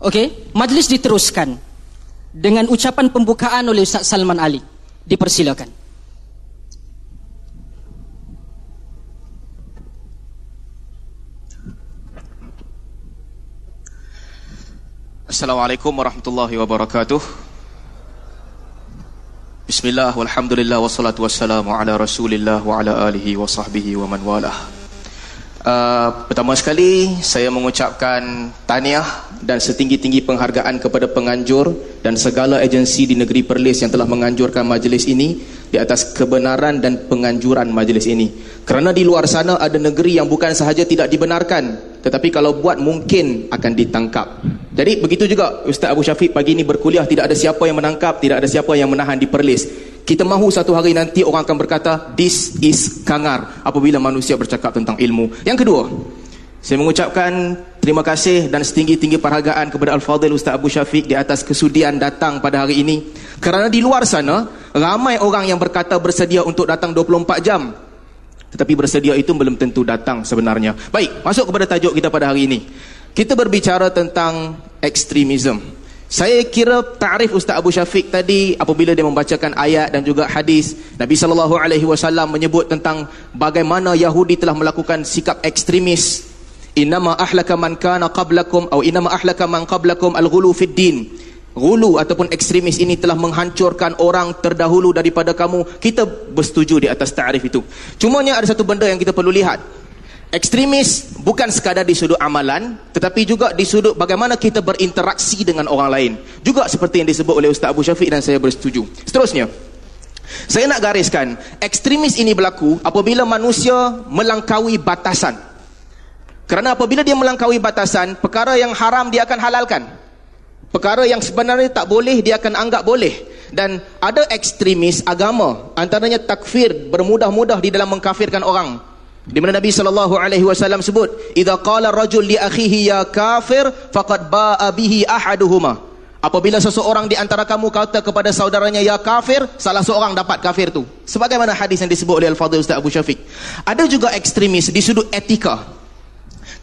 Okey, majlis diteruskan dengan ucapan pembukaan oleh Ustaz Salman Ali. Dipersilakan. Assalamualaikum warahmatullahi wabarakatuh. Bismillah walhamdulillah wassalatu wassalamu ala Rasulillah wa ala alihi wa sahbihi wa man walah. Uh, pertama sekali saya mengucapkan tahniah dan setinggi-tinggi penghargaan kepada penganjur dan segala agensi di negeri Perlis yang telah menganjurkan majlis ini di atas kebenaran dan penganjuran majlis ini. Kerana di luar sana ada negeri yang bukan sahaja tidak dibenarkan tetapi kalau buat mungkin akan ditangkap. Jadi begitu juga Ustaz Abu Syafiq pagi ini berkuliah tidak ada siapa yang menangkap, tidak ada siapa yang menahan di Perlis. Kita mahu satu hari nanti orang akan berkata this is kangar apabila manusia bercakap tentang ilmu. Yang kedua, saya mengucapkan terima kasih dan setinggi-tinggi perhargaan kepada Al-Fadhil Ustaz Abu Syafiq di atas kesudian datang pada hari ini. Kerana di luar sana ramai orang yang berkata bersedia untuk datang 24 jam tetapi bersedia itu belum tentu datang sebenarnya. Baik, masuk kepada tajuk kita pada hari ini. Kita berbicara tentang ekstremisme. Saya kira tarif Ustaz Abu Syafiq tadi apabila dia membacakan ayat dan juga hadis Nabi sallallahu alaihi wasallam menyebut tentang bagaimana Yahudi telah melakukan sikap ekstremis. Innama ahlaka man kana qablakum atau innama ahlaka man qablakum al-ghulu fid din. Gulu ataupun ekstremis ini telah menghancurkan orang terdahulu daripada kamu. Kita bersetuju di atas ta'rif itu. Cumanya ada satu benda yang kita perlu lihat. Ekstremis bukan sekadar di sudut amalan, tetapi juga di sudut bagaimana kita berinteraksi dengan orang lain. Juga seperti yang disebut oleh Ustaz Abu Syafiq dan saya bersetuju. Seterusnya, saya nak gariskan, ekstremis ini berlaku apabila manusia melangkaui batasan. Kerana apabila dia melangkaui batasan, perkara yang haram dia akan halalkan. Perkara yang sebenarnya tak boleh dia akan anggap boleh dan ada ekstremis agama antaranya takfir bermudah-mudah di dalam mengkafirkan orang. Di mana Nabi sallallahu alaihi wasallam sebut, "Idza qala rajul li akhihi ya kafir faqad ba'a bihi ahaduhuma." Apabila seseorang di antara kamu kata kepada saudaranya ya kafir, salah seorang dapat kafir tu. Sebagaimana hadis yang disebut oleh Al-Fadhil Ustaz Abu Syafiq. Ada juga ekstremis di sudut etika.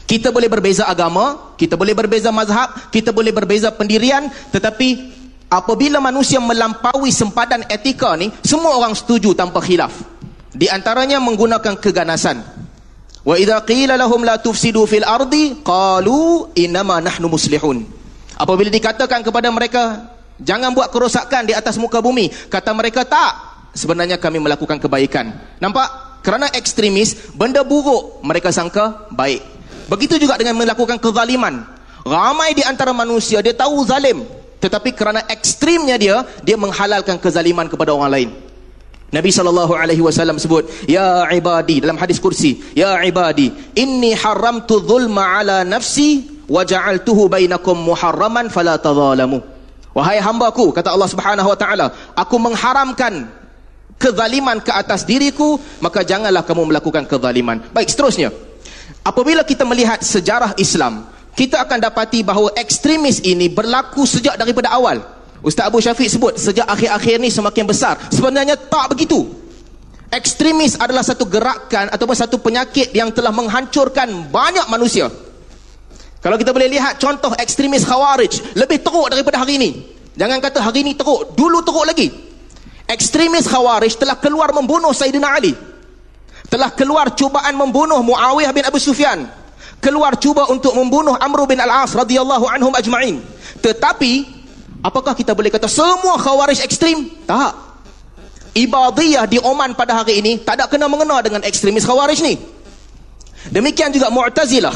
Kita boleh berbeza agama, kita boleh berbeza mazhab, kita boleh berbeza pendirian, tetapi apabila manusia melampaui sempadan etika ni, semua orang setuju tanpa khilaf. Di antaranya menggunakan keganasan. Wa idza qila lahum la tufsidu fil ardi qalu innama nahnu muslihun. Apabila dikatakan kepada mereka jangan buat kerosakan di atas muka bumi, kata mereka tak. Sebenarnya kami melakukan kebaikan. Nampak? Kerana ekstremis, benda buruk mereka sangka baik. Begitu juga dengan melakukan kezaliman. Ramai di antara manusia dia tahu zalim, tetapi kerana ekstrimnya dia, dia menghalalkan kezaliman kepada orang lain. Nabi sallallahu alaihi wasallam sebut, "Ya ibadi" dalam hadis kursi, "Ya ibadi, inni haramtu dhulma ala nafsi wa ja'altuhu bainakum muharraman fala tadhalamu." Wahai hamba-Ku, kata Allah Subhanahu wa taala, aku mengharamkan kezaliman ke atas diriku, maka janganlah kamu melakukan kezaliman. Baik, seterusnya. Apabila kita melihat sejarah Islam, kita akan dapati bahawa ekstremis ini berlaku sejak daripada awal. Ustaz Abu Syafiq sebut sejak akhir-akhir ini semakin besar. Sebenarnya tak begitu. Ekstremis adalah satu gerakan ataupun satu penyakit yang telah menghancurkan banyak manusia. Kalau kita boleh lihat contoh ekstremis khawarij, lebih teruk daripada hari ini. Jangan kata hari ini teruk, dulu teruk lagi. Ekstremis khawarij telah keluar membunuh Sayyidina Ali telah keluar cubaan membunuh Muawiyah bin Abu Sufyan keluar cuba untuk membunuh Amr bin Al-As radhiyallahu anhum ajma'in tetapi apakah kita boleh kata semua khawarij ekstrim? Tak. Ibadiyah di Oman pada hari ini tak ada kena mengena dengan ekstremis khawarij ni. Demikian juga Mu'tazilah.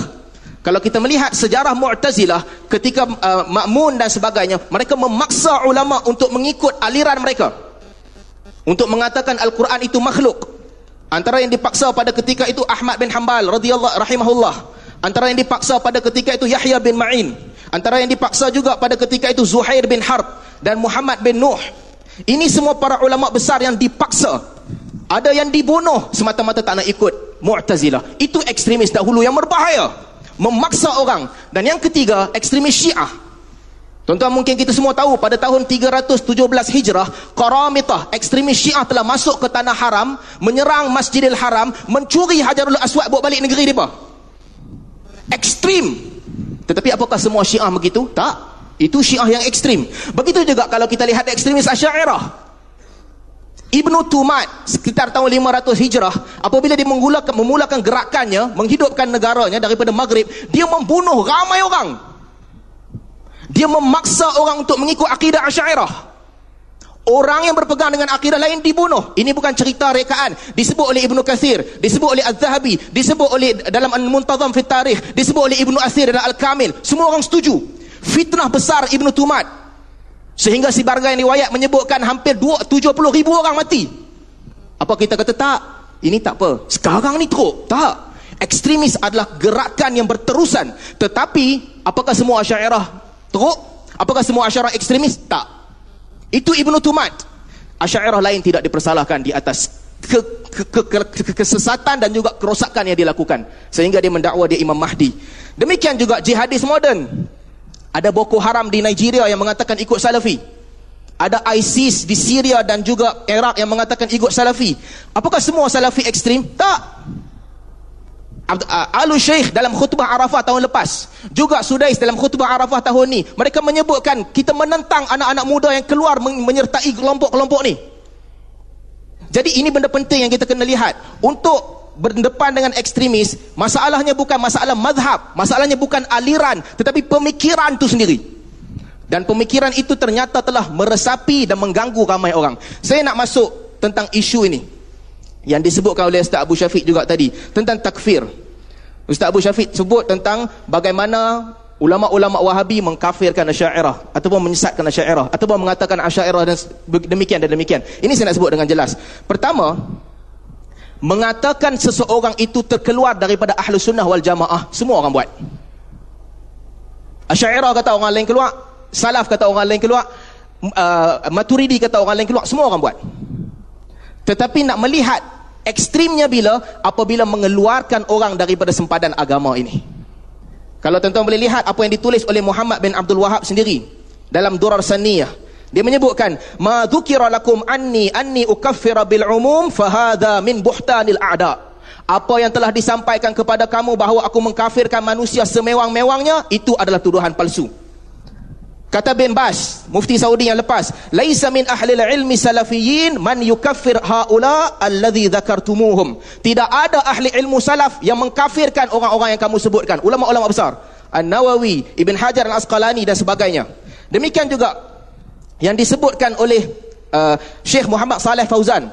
Kalau kita melihat sejarah Mu'tazilah ketika uh, Ma'mun dan sebagainya mereka memaksa ulama untuk mengikut aliran mereka. Untuk mengatakan Al-Quran itu makhluk. Antara yang dipaksa pada ketika itu Ahmad bin Hanbal radhiyallahu rahimahullah. Antara yang dipaksa pada ketika itu Yahya bin Ma'in. Antara yang dipaksa juga pada ketika itu Zuhair bin Harb dan Muhammad bin Nuh. Ini semua para ulama besar yang dipaksa. Ada yang dibunuh semata-mata tak nak ikut Mu'tazilah. Itu ekstremis dahulu yang berbahaya. Memaksa orang. Dan yang ketiga, ekstremis Syiah. Tuan-tuan mungkin kita semua tahu pada tahun 317 Hijrah, Qaramitah, ekstremis Syiah telah masuk ke tanah haram, menyerang Masjidil Haram, mencuri Hajarul Aswad buat balik negeri mereka. Ekstrim. Tetapi apakah semua Syiah begitu? Tak. Itu Syiah yang ekstrim. Begitu juga kalau kita lihat ekstremis Asy'ariyah. Ibnu Tumat sekitar tahun 500 Hijrah apabila dia memulakan, memulakan gerakannya menghidupkan negaranya daripada Maghrib dia membunuh ramai orang dia memaksa orang untuk mengikut akidah Asy'ariyah Orang yang berpegang dengan akidah lain dibunuh. Ini bukan cerita rekaan. Disebut oleh Ibnu Kathir, disebut oleh Az-Zahabi, disebut oleh dalam Al-Muntazam fi Tarikh, disebut oleh Ibnu Asir dalam Al-Kamil. Semua orang setuju. Fitnah besar Ibnu Tumat. Sehingga si bargai riwayat menyebutkan hampir 70 ribu orang mati. Apa kita kata tak? Ini tak apa. Sekarang ni teruk. Tak. Ekstremis adalah gerakan yang berterusan. Tetapi, apakah semua asyairah teruk? Apakah semua asyairah ekstremis? Tak. Itu Ibnu Tumat. Asy'ariyah lain tidak dipersalahkan di atas ke, ke, ke, ke, ke, kesesatan dan juga kerosakan yang dilakukan sehingga dia mendakwa dia Imam Mahdi. Demikian juga jihadis moden. Ada Boko Haram di Nigeria yang mengatakan ikut Salafi. Ada ISIS di Syria dan juga Iraq yang mengatakan ikut Salafi. Apakah semua Salafi ekstrim? Tak. Alu Syekh dalam khutbah Arafah tahun lepas. Juga Sudais dalam khutbah Arafah tahun ni. Mereka menyebutkan kita menentang anak-anak muda yang keluar menyertai kelompok-kelompok ni. Jadi ini benda penting yang kita kena lihat. Untuk berdepan dengan ekstremis masalahnya bukan masalah madhab masalahnya bukan aliran tetapi pemikiran tu sendiri. Dan pemikiran itu ternyata telah meresapi dan mengganggu ramai orang. Saya nak masuk tentang isu ini yang disebutkan oleh Ustaz Abu Syafiq juga tadi tentang takfir Ustaz Abu Syafiq sebut tentang bagaimana ulama-ulama Wahabi mengkafirkan Asy'ariyah ataupun menyesatkan Asy'ariyah ataupun mengatakan Asy'ariyah dan demikian dan demikian. Ini saya nak sebut dengan jelas. Pertama, mengatakan seseorang itu terkeluar daripada ahlu sunnah wal jamaah, semua orang buat. Asy'ariyah kata orang lain keluar, Salaf kata orang lain keluar, uh, Maturidi kata orang lain keluar, semua orang buat. Tetapi nak melihat ekstrimnya bila apabila mengeluarkan orang daripada sempadan agama ini. Kalau tuan-tuan boleh lihat apa yang ditulis oleh Muhammad bin Abdul Wahab sendiri dalam Durar Saniyah. Dia menyebutkan, "Ma dzukira lakum anni anni ukaffira bil umum fa hadha min buhtanil a'da." Apa yang telah disampaikan kepada kamu bahawa aku mengkafirkan manusia semewang-mewangnya, itu adalah tuduhan palsu. Kata bin Bas, mufti Saudi yang lepas, "Laisa min ahli ilmi salafiyyin man yukaffir haula alladhi dzakartumuhum." Tidak ada ahli ilmu salaf yang mengkafirkan orang-orang yang kamu sebutkan, ulama-ulama besar. An-Nawawi, Ibn Hajar Al-Asqalani dan sebagainya. Demikian juga yang disebutkan oleh uh, Syekh Muhammad Saleh Fauzan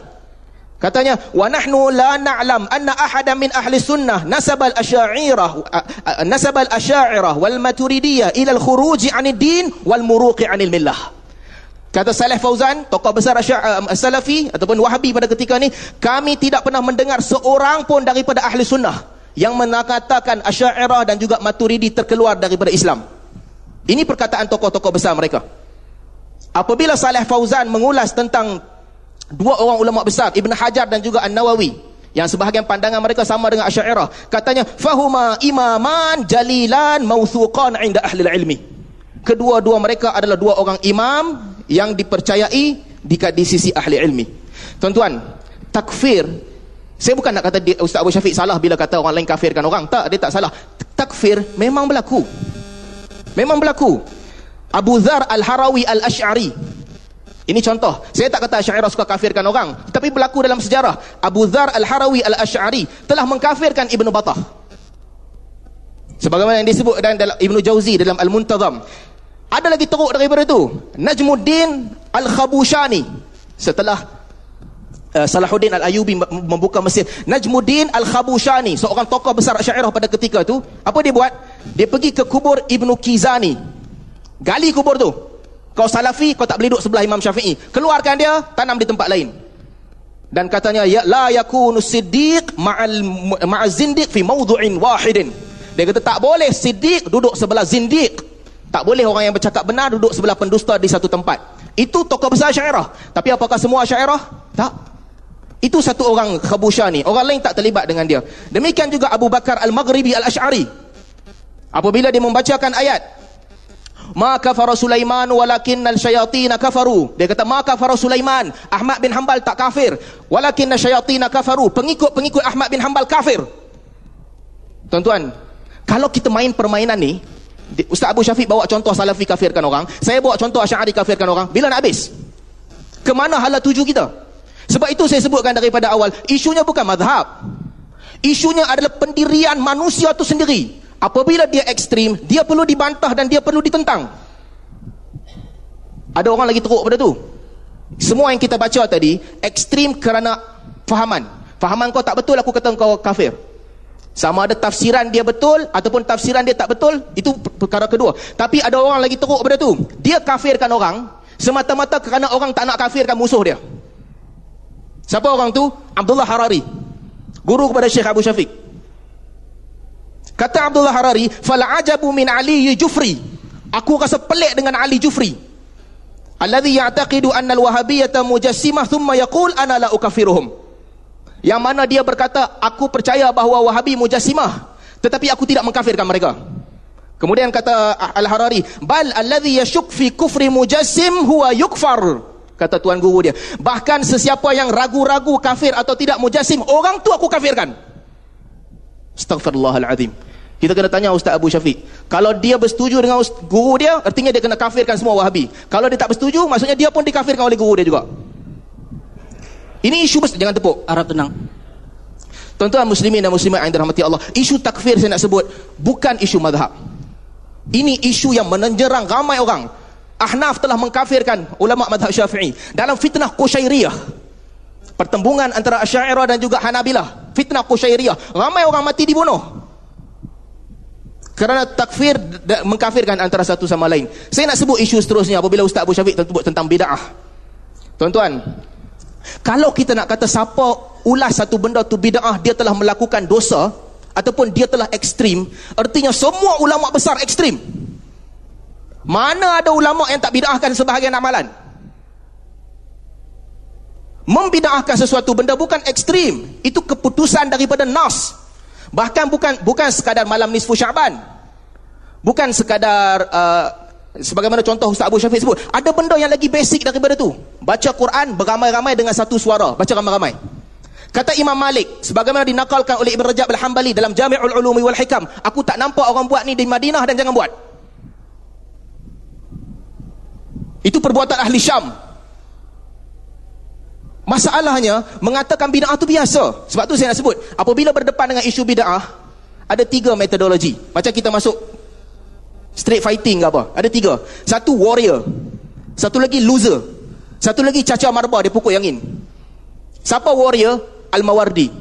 Katanya, wa nahnu la na'lam anna ahadan min ahli sunnah nasabal asy'ariyah nasabal asy'ariyah wal maturidiyah ila al khuruj 'anil din wal muruqi 'anil millah. Kata Saleh Fauzan, tokoh besar Salafi ataupun Wahabi pada ketika ni, kami tidak pernah mendengar seorang pun daripada ahli sunnah yang mengatakan Asy'ariyah dan juga Maturidi terkeluar daripada Islam. Ini perkataan tokoh-tokoh besar mereka. Apabila Saleh Fauzan mengulas tentang dua orang ulama besar Ibn Hajar dan juga An-Nawawi yang sebahagian pandangan mereka sama dengan Asy'ariyah katanya fahuma imaman jalilan mauthuqan inda ahli ilmi. Kedua-dua mereka adalah dua orang imam yang dipercayai di, di sisi ahli ilmi. Tuan-tuan takfir saya bukan nak kata Ustaz Abu Syafiq salah bila kata orang lain kafirkan orang. Tak dia tak salah. Takfir memang berlaku. Memang berlaku. Abu Dhar Al-Harawi Al-Ash'ari ini contoh. Saya tak kata Asy'ariyah suka kafirkan orang, tapi berlaku dalam sejarah. Abu Dhar Al-Harawi Al-Asy'ari telah mengkafirkan Ibnu Battah. Sebagaimana yang disebut dalam Ibnu Jauzi dalam Al-Muntazam. Ada lagi teruk daripada itu. Najmuddin Al-Khabushani setelah uh, Salahuddin Al-Ayubi membuka Mesir. Najmuddin Al-Khabushani, seorang tokoh besar Asy'ariyah pada ketika itu, apa dia buat? Dia pergi ke kubur Ibnu Kizani. Gali kubur tu. Kau salafi, kau tak boleh duduk sebelah Imam Syafi'i. Keluarkan dia, tanam di tempat lain. Dan katanya, ya la yakunu siddiq ma'al ma'az zindiq fi mawdu'in wahidin. Dia kata tak boleh siddiq duduk sebelah zindiq. Tak boleh orang yang bercakap benar duduk sebelah pendusta di satu tempat. Itu tokoh besar Syairah. Tapi apakah semua Syairah? Tak. Itu satu orang khabusyani. Orang lain tak terlibat dengan dia. Demikian juga Abu Bakar Al-Maghribi Al-Ash'ari. Apabila dia membacakan ayat ma kafara Sulaiman walakin al syayatin kafaru dia kata ma kafara Sulaiman Ahmad bin Hanbal tak kafir walakin al syayatin kafaru pengikut-pengikut Ahmad bin Hanbal kafir tuan-tuan kalau kita main permainan ni Ustaz Abu Syafiq bawa contoh Salafi kafirkan orang. Saya bawa contoh Asy'ari kafirkan orang. Bila nak habis? Ke mana hala tuju kita? Sebab itu saya sebutkan daripada awal, isunya bukan mazhab. Isunya adalah pendirian manusia itu sendiri. Apabila dia ekstrim, dia perlu dibantah dan dia perlu ditentang. Ada orang lagi teruk pada tu. Semua yang kita baca tadi, ekstrim kerana fahaman. Fahaman kau tak betul, aku kata kau kafir. Sama ada tafsiran dia betul ataupun tafsiran dia tak betul, itu perkara kedua. Tapi ada orang lagi teruk pada tu. Dia kafirkan orang semata-mata kerana orang tak nak kafirkan musuh dia. Siapa orang tu? Abdullah Harari. Guru kepada Syekh Abu Syafiq. Kata Abdullah Harari, "Fala ajabu min Ali Jufri." Aku rasa pelik dengan Ali Jufri. Alladhi ya'taqidu anna al-wahabiyyah mujassimah thumma yaqul ana la ukaffiruhum. Yang mana dia berkata, aku percaya bahawa Wahabi mujassimah, tetapi aku tidak mengkafirkan mereka. Kemudian kata Al-Harari, bal alladhi yashuk fi kufri mujassim huwa yukfar kata tuan guru dia bahkan sesiapa yang ragu-ragu kafir atau tidak mujassim orang tu aku kafirkan astagfirullahaladzim kita kena tanya Ustaz Abu Syafiq. Kalau dia bersetuju dengan guru dia artinya dia kena kafirkan semua wahabi. Kalau dia tak bersetuju maksudnya dia pun dikafirkan oleh guru dia juga. Ini isu besar jangan tepuk. Harap tenang. Tuan-tuan muslimin dan muslimat yang dirahmati Allah isu takfir saya nak sebut bukan isu madhab. Ini isu yang menenjerang ramai orang. Ahnaf telah mengkafirkan ulama madhab syafi'i dalam fitnah Qushairiyah. Pertembungan antara Asyairah dan juga Hanabilah. Fitnah Qushairiyah. Ramai orang mati dibunuh kerana takfir mengkafirkan antara satu sama lain saya nak sebut isu seterusnya apabila Ustaz Abu Syafiq tersebut tentang bid'ah tuan-tuan kalau kita nak kata siapa ulas satu benda tu bid'ah dia telah melakukan dosa ataupun dia telah ekstrim artinya semua ulama besar ekstrim mana ada ulama yang tak bid'ahkan sebahagian amalan? Membid'ahkan sesuatu benda bukan ekstrim. Itu keputusan daripada nas. Bahkan bukan bukan sekadar malam nisfu Syaban. Bukan sekadar uh, sebagaimana contoh Ustaz Abu Syafiq sebut, ada benda yang lagi basic daripada tu. Baca Quran beramai-ramai dengan satu suara, baca ramai-ramai. Kata Imam Malik, sebagaimana dinakalkan oleh Ibn Rajab Al-Hambali dalam Jami'ul Ulumi wal Hikam, aku tak nampak orang buat ni di Madinah dan jangan buat. Itu perbuatan ahli Syam. Masalahnya, mengatakan bid'ah itu biasa. Sebab tu saya nak sebut, apabila berdepan dengan isu bid'ah, ada tiga metodologi. Macam kita masuk street fighting ke apa. Ada tiga. Satu warrior. Satu lagi loser. Satu lagi caca marba, dia pukul yang in. Siapa warrior? Al-Mawardi.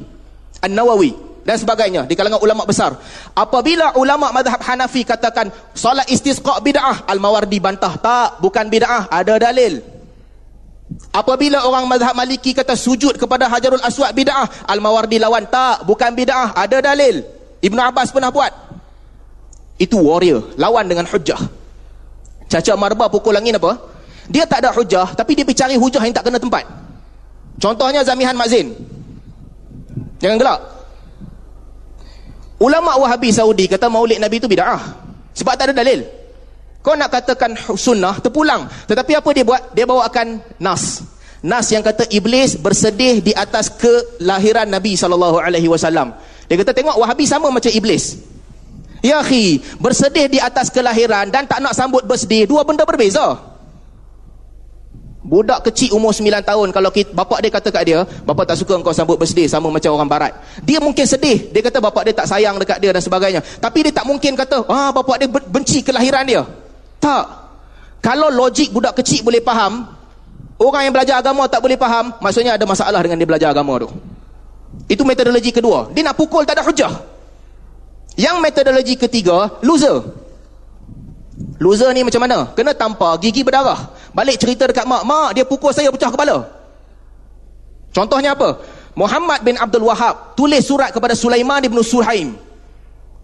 An-Nawawi dan sebagainya di kalangan ulama besar. Apabila ulama mazhab Hanafi katakan solat istisqa bid'ah, Al-Mawardi bantah tak, bukan bid'ah, ada dalil. Apabila orang mazhab Maliki kata sujud kepada Hajarul Aswad bid'ah, Al-Mawardi lawan tak, bukan bid'ah, ada dalil. Ibnu Abbas pernah buat. Itu warrior, lawan dengan hujah. Caca marba pukul langit apa? Dia tak ada hujah, tapi dia pergi cari hujah yang tak kena tempat. Contohnya Zamihan Mazin. Jangan gelak. Ulama Wahabi Saudi kata maulid Nabi itu bid'ah. Sebab tak ada dalil. Kau nak katakan sunnah, terpulang. Tetapi apa dia buat? Dia bawakan nas. Nas yang kata iblis bersedih di atas kelahiran Nabi SAW. Dia kata tengok Wahabi sama macam iblis. Ya khi, bersedih di atas kelahiran dan tak nak sambut bersedih, dua benda berbeza. Budak kecil umur 9 tahun kalau kita, bapak dia kata kat dia, bapak tak suka engkau sambut birthday sama macam orang barat. Dia mungkin sedih. Dia kata bapak dia tak sayang dekat dia dan sebagainya. Tapi dia tak mungkin kata, ah bapak dia benci kelahiran dia. Tak. Kalau logik budak kecil boleh faham, orang yang belajar agama tak boleh faham, maksudnya ada masalah dengan dia belajar agama tu. Itu metodologi kedua. Dia nak pukul tak ada hujah. Yang metodologi ketiga, loser. Loser ni macam mana? Kena tampar gigi berdarah. Balik cerita dekat mak, mak dia pukul saya pecah kepala. Contohnya apa? Muhammad bin Abdul Wahab tulis surat kepada Sulaiman bin Suhaim.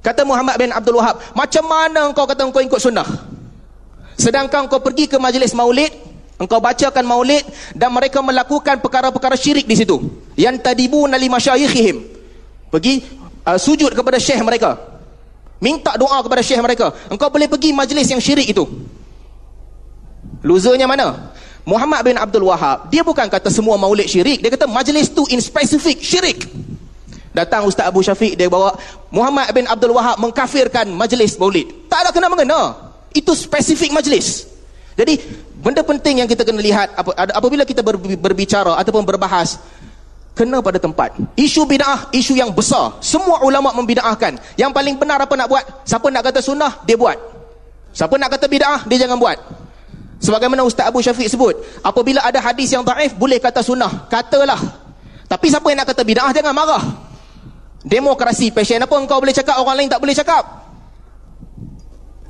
Kata Muhammad bin Abdul Wahab, macam mana engkau kata engkau ikut sunnah? Sedangkan engkau pergi ke majlis maulid, engkau bacakan maulid dan mereka melakukan perkara-perkara syirik di situ. Yang tadibu nali masyayikhihim. Pergi uh, sujud kepada syekh mereka. Minta doa kepada syekh mereka. Engkau boleh pergi majlis yang syirik itu. Losernya mana? Muhammad bin Abdul Wahab, dia bukan kata semua maulid syirik, dia kata majlis tu in specific syirik. Datang Ustaz Abu Syafiq dia bawa Muhammad bin Abdul Wahab mengkafirkan majlis Maulid. Tak ada kena mengena. Itu spesifik majlis. Jadi benda penting yang kita kena lihat apabila kita berbicara ataupun berbahas kena pada tempat. Isu bid'ah, isu yang besar. Semua ulama membid'ahkan. Yang paling benar apa nak buat? Siapa nak kata sunnah, dia buat. Siapa nak kata bid'ah, dia jangan buat. Sebagaimana Ustaz Abu Syafiq sebut, apabila ada hadis yang daif, boleh kata sunnah. Katalah. Tapi siapa yang nak kata bid'ah, jangan marah. Demokrasi, passion apa engkau boleh cakap, orang lain tak boleh cakap.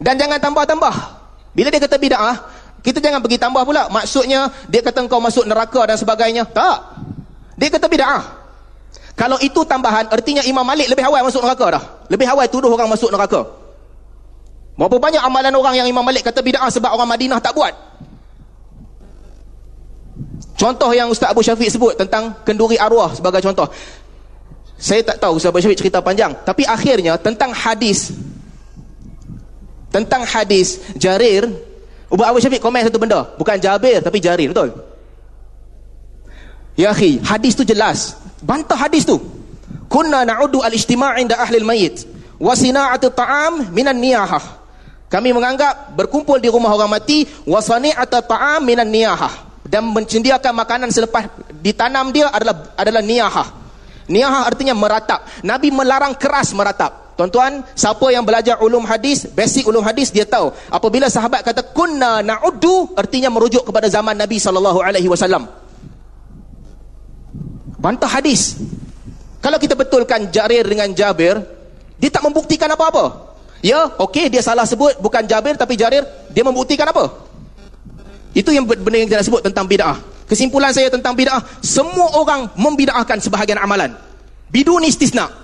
Dan jangan tambah-tambah. Bila dia kata bid'ah, kita jangan pergi tambah pula. Maksudnya, dia kata engkau masuk neraka dan sebagainya. Tak. Dia kata bid'ah. Kalau itu tambahan, artinya Imam Malik lebih awal masuk neraka dah. Lebih awal tuduh orang masuk neraka. Berapa banyak amalan orang yang Imam Malik kata bid'ah sebab orang Madinah tak buat. Contoh yang Ustaz Abu Syafiq sebut tentang kenduri arwah sebagai contoh. Saya tak tahu Ustaz Abu Syafiq cerita panjang. Tapi akhirnya tentang hadis. Tentang hadis Jarir. Ubah Abu Syafiq komen satu benda. Bukan Jabir tapi Jarir. Betul? Ya akhi, hadis tu jelas. Bantah hadis tu. Kunna na'udu al-ijtima' inda ahli al-mayyit wa sina'atu ta'am minan niyahah. Kami menganggap berkumpul di rumah orang mati wa sani'atu ta'am minan niyahah dan menyediakan makanan selepas ditanam dia adalah adalah niyahah. Niyahah artinya meratap. Nabi melarang keras meratap. Tuan-tuan, siapa yang belajar ulum hadis, basic ulum hadis dia tahu. Apabila sahabat kata kunna na'uddu artinya merujuk kepada zaman Nabi sallallahu alaihi wasallam. Bantah hadis. Kalau kita betulkan Jarir dengan Jabir dia tak membuktikan apa-apa. Ya okey dia salah sebut bukan Jabir tapi Jarir dia membuktikan apa? Itu yang benda yang kita sebut tentang bid'ah. Kesimpulan saya tentang bid'ah semua orang membid'ahkan sebahagian amalan. Bidun istisna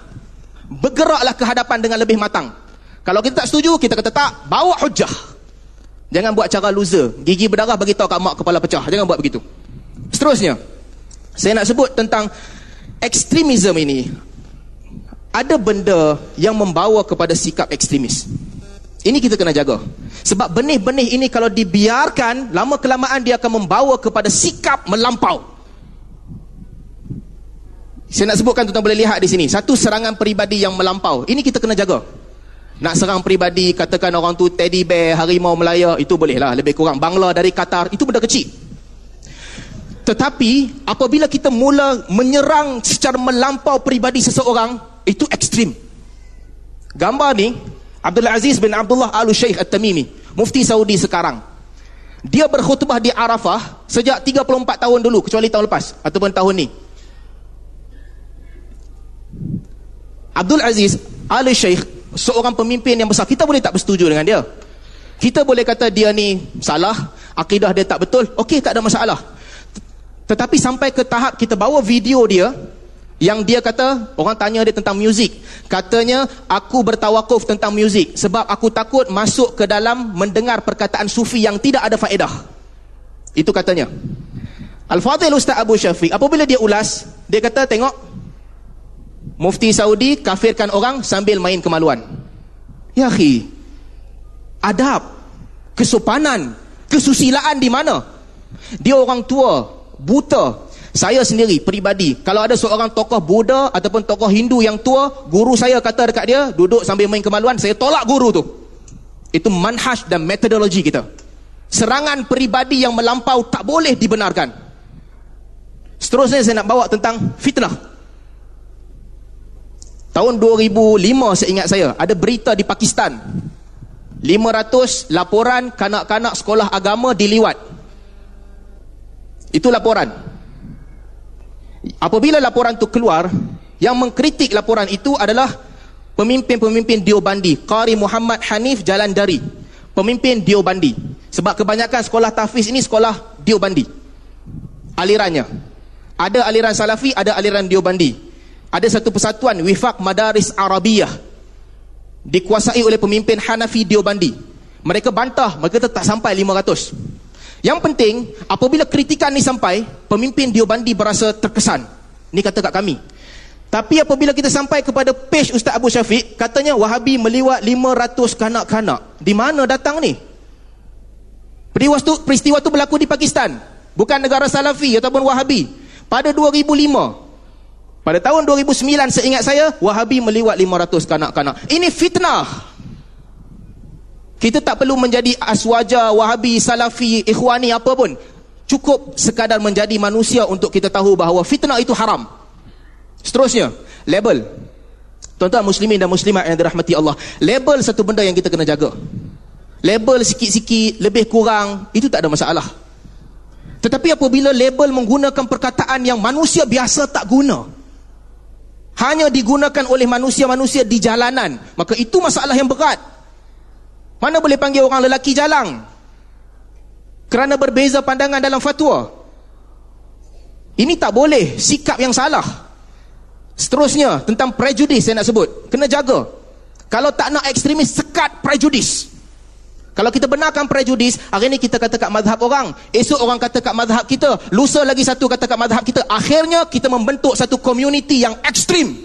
bergeraklah ke hadapan dengan lebih matang kalau kita tak setuju kita kata tak bawa hujah jangan buat cara loser gigi berdarah bagi tahu kat mak kepala pecah jangan buat begitu seterusnya saya nak sebut tentang ekstremisme ini. Ada benda yang membawa kepada sikap ekstremis. Ini kita kena jaga. Sebab benih-benih ini kalau dibiarkan, lama kelamaan dia akan membawa kepada sikap melampau. Saya nak sebutkan tuan-tuan boleh lihat di sini. Satu serangan peribadi yang melampau. Ini kita kena jaga. Nak serang peribadi, katakan orang tu teddy bear, harimau Melaya, itu bolehlah. Lebih kurang. Bangla dari Qatar, itu benda kecil. Tetapi apabila kita mula menyerang secara melampau peribadi seseorang, itu ekstrim. Gambar ni Abdul Aziz bin Abdullah Al Sheikh At-Tamimi, mufti Saudi sekarang. Dia berkhutbah di Arafah sejak 34 tahun dulu kecuali tahun lepas ataupun tahun ni. Abdul Aziz Al Sheikh seorang pemimpin yang besar. Kita boleh tak bersetuju dengan dia? Kita boleh kata dia ni salah, akidah dia tak betul. Okey, tak ada masalah. Tetapi sampai ke tahap kita bawa video dia yang dia kata orang tanya dia tentang muzik. Katanya aku bertawakuf tentang muzik sebab aku takut masuk ke dalam mendengar perkataan sufi yang tidak ada faedah. Itu katanya. Al-Fadhil Ustaz Abu Syafiq apabila dia ulas, dia kata tengok Mufti Saudi kafirkan orang sambil main kemaluan. Ya akhi, adab, kesopanan, kesusilaan di mana? Dia orang tua, buta. Saya sendiri peribadi kalau ada seorang tokoh Buddha ataupun tokoh Hindu yang tua guru saya kata dekat dia duduk sambil main kemaluan saya tolak guru tu. Itu manhaj dan metodologi kita. Serangan peribadi yang melampau tak boleh dibenarkan. Seterusnya saya nak bawa tentang fitnah tahun 2005 saya ingat saya ada berita di Pakistan 500 laporan kanak-kanak sekolah agama diliwat itu laporan. Apabila laporan itu keluar, yang mengkritik laporan itu adalah pemimpin-pemimpin Diobandi, Qari Muhammad Hanif Jalan Dari. Pemimpin Diobandi. Sebab kebanyakan sekolah tahfiz ini sekolah Diobandi. Alirannya. Ada aliran Salafi, ada aliran Diobandi. Ada satu persatuan Wifak Madaris Arabiyah dikuasai oleh pemimpin Hanafi Diobandi. Mereka bantah, mereka tak sampai 500. Yang penting, apabila kritikan ni sampai, pemimpin Diobandi berasa terkesan. Ni kata kat kami. Tapi apabila kita sampai kepada page Ustaz Abu Syafiq, katanya Wahabi meliwat 500 kanak-kanak. Di mana datang ni? Peristiwa tu, peristiwa tu berlaku di Pakistan. Bukan negara Salafi ataupun Wahabi. Pada 2005. Pada tahun 2009 seingat saya, Wahabi meliwat 500 kanak-kanak. Ini fitnah. Kita tak perlu menjadi aswaja, Wahabi, Salafi, Ikhwani apa pun. Cukup sekadar menjadi manusia untuk kita tahu bahawa fitnah itu haram. Seterusnya, label. Tuan-tuan muslimin dan muslimat yang dirahmati Allah. Label satu benda yang kita kena jaga. Label sikit-sikit, lebih kurang, itu tak ada masalah. Tetapi apabila label menggunakan perkataan yang manusia biasa tak guna, hanya digunakan oleh manusia-manusia di jalanan. Maka itu masalah yang berat. Mana boleh panggil orang lelaki jalang? Kerana berbeza pandangan dalam fatwa. Ini tak boleh sikap yang salah. Seterusnya tentang prejudis saya nak sebut. Kena jaga. Kalau tak nak ekstremis sekat prejudis kalau kita benarkan prejudis hari ini kita kata kat mazhab orang. Esok orang kata kat mazhab kita. Lusa lagi satu kata kat mazhab kita. Akhirnya kita membentuk satu community yang ekstrim.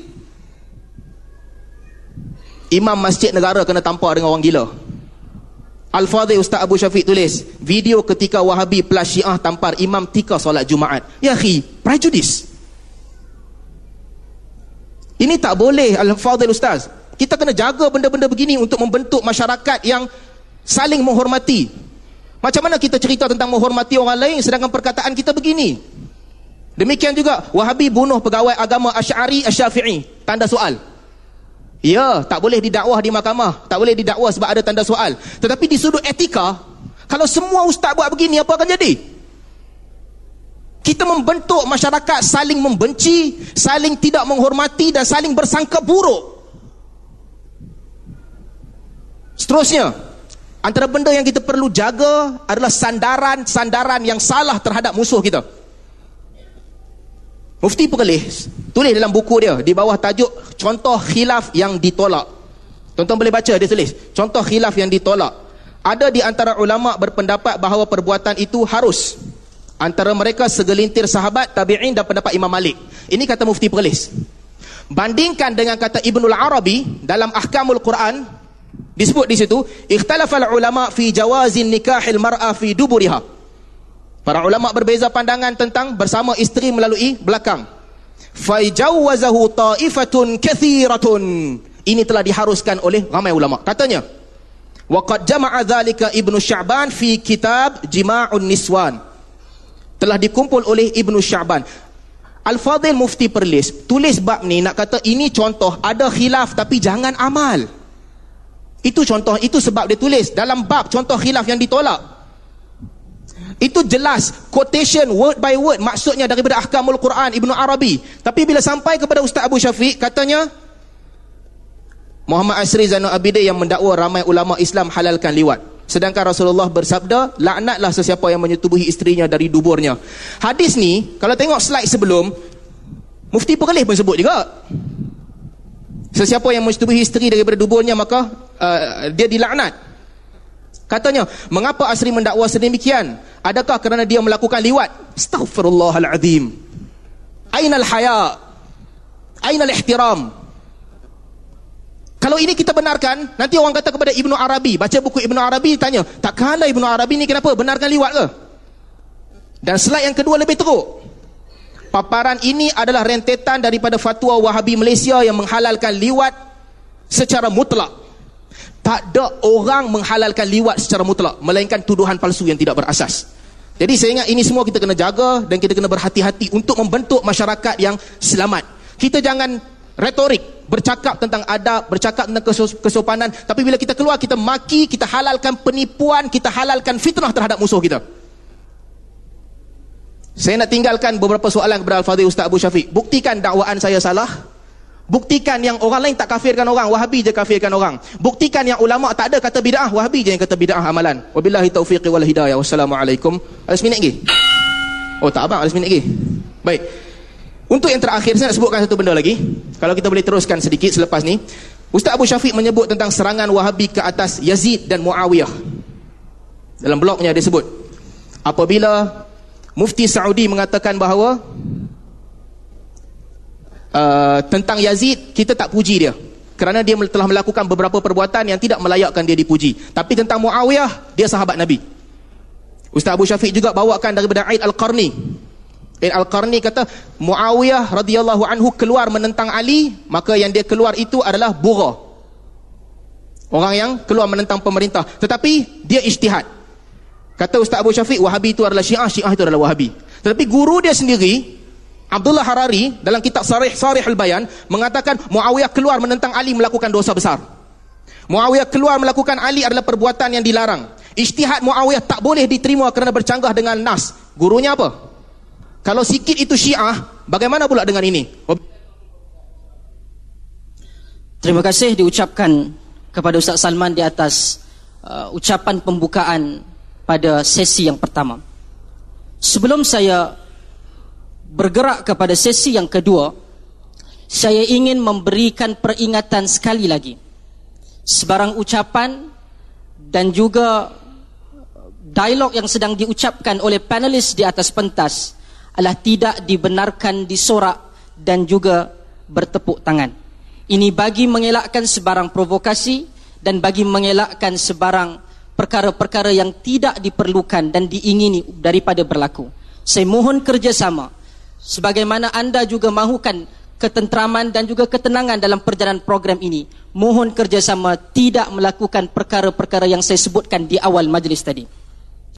Imam masjid negara kena tampar dengan orang gila. Al-Fadhil Ustaz Abu Syafiq tulis video ketika Wahabi plus Syiah tampar imam tika solat Jumaat. Ya khi prejudis. Ini tak boleh Al-Fadhil Ustaz. Kita kena jaga benda-benda begini untuk membentuk masyarakat yang saling menghormati macam mana kita cerita tentang menghormati orang lain sedangkan perkataan kita begini demikian juga Wahabi bunuh pegawai agama Asy'ari Asy-Syafi'i tanda soal Ya, tak boleh didakwah di mahkamah. Tak boleh didakwah sebab ada tanda soal. Tetapi di sudut etika, kalau semua ustaz buat begini, apa akan jadi? Kita membentuk masyarakat saling membenci, saling tidak menghormati dan saling bersangka buruk. Seterusnya, antara benda yang kita perlu jaga adalah sandaran-sandaran yang salah terhadap musuh kita. Mufti Perlis tulis dalam buku dia di bawah tajuk contoh khilaf yang ditolak. Tonton boleh baca dia tulis contoh khilaf yang ditolak. Ada di antara ulama berpendapat bahawa perbuatan itu harus. Antara mereka segelintir sahabat, tabi'in dan pendapat Imam Malik. Ini kata Mufti Perlis. Bandingkan dengan kata Ibnul Arabi dalam Ahkamul Quran disebut di situ ikhtalafal ulama fi jawazin nikahil mar'a fi duburiha. Para ulama berbeza pandangan tentang bersama isteri melalui belakang. Faijawazahu ta'ifatun kathiratun. Ini telah diharuskan oleh ramai ulama. Katanya, waqad jama'a dzalika Ibnu Sya'ban fi kitab Jima'un Niswan. Telah dikumpul oleh Ibnu Sya'ban. Al-Fadhil Mufti Perlis tulis bab ni nak kata ini contoh ada khilaf tapi jangan amal. Itu contoh, itu sebab dia tulis dalam bab contoh khilaf yang ditolak. Itu jelas quotation word by word maksudnya daripada ahkamul Quran Ibnu Arabi. Tapi bila sampai kepada Ustaz Abu Syafiq katanya Muhammad Asri Zainul Abidin yang mendakwa ramai ulama Islam halalkan liwat. Sedangkan Rasulullah bersabda, laknatlah sesiapa yang menyetubuhi isterinya dari duburnya. Hadis ni, kalau tengok slide sebelum, Mufti Perlis pun sebut juga. Sesiapa yang menyetubuhi isteri daripada duburnya, maka uh, dia dilaknat. Katanya, mengapa Asri mendakwa sedemikian? Adakah kerana dia melakukan liwat? Astaghfirullahaladzim. Ainal haya? Ainal ihtiram? Kalau ini kita benarkan, nanti orang kata kepada Ibnu Arabi, baca buku Ibnu Arabi, tanya, takkanlah Ibnu Arabi ni kenapa? Benarkan liwat ke? Dan slide yang kedua lebih teruk. Paparan ini adalah rentetan daripada fatwa Wahabi Malaysia yang menghalalkan liwat secara mutlak. Tak ada orang menghalalkan liwat secara mutlak, melainkan tuduhan palsu yang tidak berasas. Jadi saya ingat ini semua kita kena jaga dan kita kena berhati-hati untuk membentuk masyarakat yang selamat. Kita jangan retorik, bercakap tentang adab, bercakap tentang kesopanan, tapi bila kita keluar kita maki, kita halalkan penipuan, kita halalkan fitnah terhadap musuh kita. Saya nak tinggalkan beberapa soalan kepada Al-Fadhil Ustaz Abu Syafiq. Buktikan dakwaan saya salah, Buktikan yang orang lain tak kafirkan orang, Wahabi je kafirkan orang. Buktikan yang ulama tak ada kata bid'ah, Wahabi je yang kata bid'ah amalan. Wabillahi taufiqi wal hidayah. Wassalamualaikum. Ada seminit lagi? Oh tak abang, ada seminit lagi. Baik. Untuk yang terakhir saya nak sebutkan satu benda lagi. Kalau kita boleh teruskan sedikit selepas ni. Ustaz Abu Syafiq menyebut tentang serangan Wahabi ke atas Yazid dan Muawiyah. Dalam blognya dia sebut. Apabila Mufti Saudi mengatakan bahawa uh, tentang Yazid kita tak puji dia. Kerana dia telah melakukan beberapa perbuatan yang tidak melayakkan dia dipuji. Tapi tentang Muawiyah dia sahabat Nabi. Ustaz Abu Syafiq juga bawakan daripada Aid Al-Qarni. Ibn Al-Qarni kata Muawiyah radhiyallahu anhu keluar menentang Ali maka yang dia keluar itu adalah Bura orang yang keluar menentang pemerintah. Tetapi dia ijtihad. Kata Ustaz Abu Syafiq Wahabi itu adalah Syiah Syiah itu adalah Wahabi. Tetapi guru dia sendiri Abdullah Harari dalam kitab Sarih Sarih Al-Bayan mengatakan Muawiyah keluar menentang Ali melakukan dosa besar Muawiyah keluar melakukan Ali adalah perbuatan yang dilarang Ijtihad Muawiyah tak boleh diterima kerana bercanggah dengan Nas gurunya apa? Kalau sikit itu syiah, bagaimana pula dengan ini? Terima kasih diucapkan kepada Ustaz Salman di atas uh, ucapan pembukaan pada sesi yang pertama. Sebelum saya bergerak kepada sesi yang kedua, saya ingin memberikan peringatan sekali lagi. Sebarang ucapan dan juga dialog yang sedang diucapkan oleh panelis di atas pentas adalah tidak dibenarkan disorak dan juga bertepuk tangan. Ini bagi mengelakkan sebarang provokasi dan bagi mengelakkan sebarang perkara-perkara yang tidak diperlukan dan diingini daripada berlaku. Saya mohon kerjasama sebagaimana anda juga mahukan ketenteraman dan juga ketenangan dalam perjalanan program ini. Mohon kerjasama tidak melakukan perkara-perkara yang saya sebutkan di awal majlis tadi.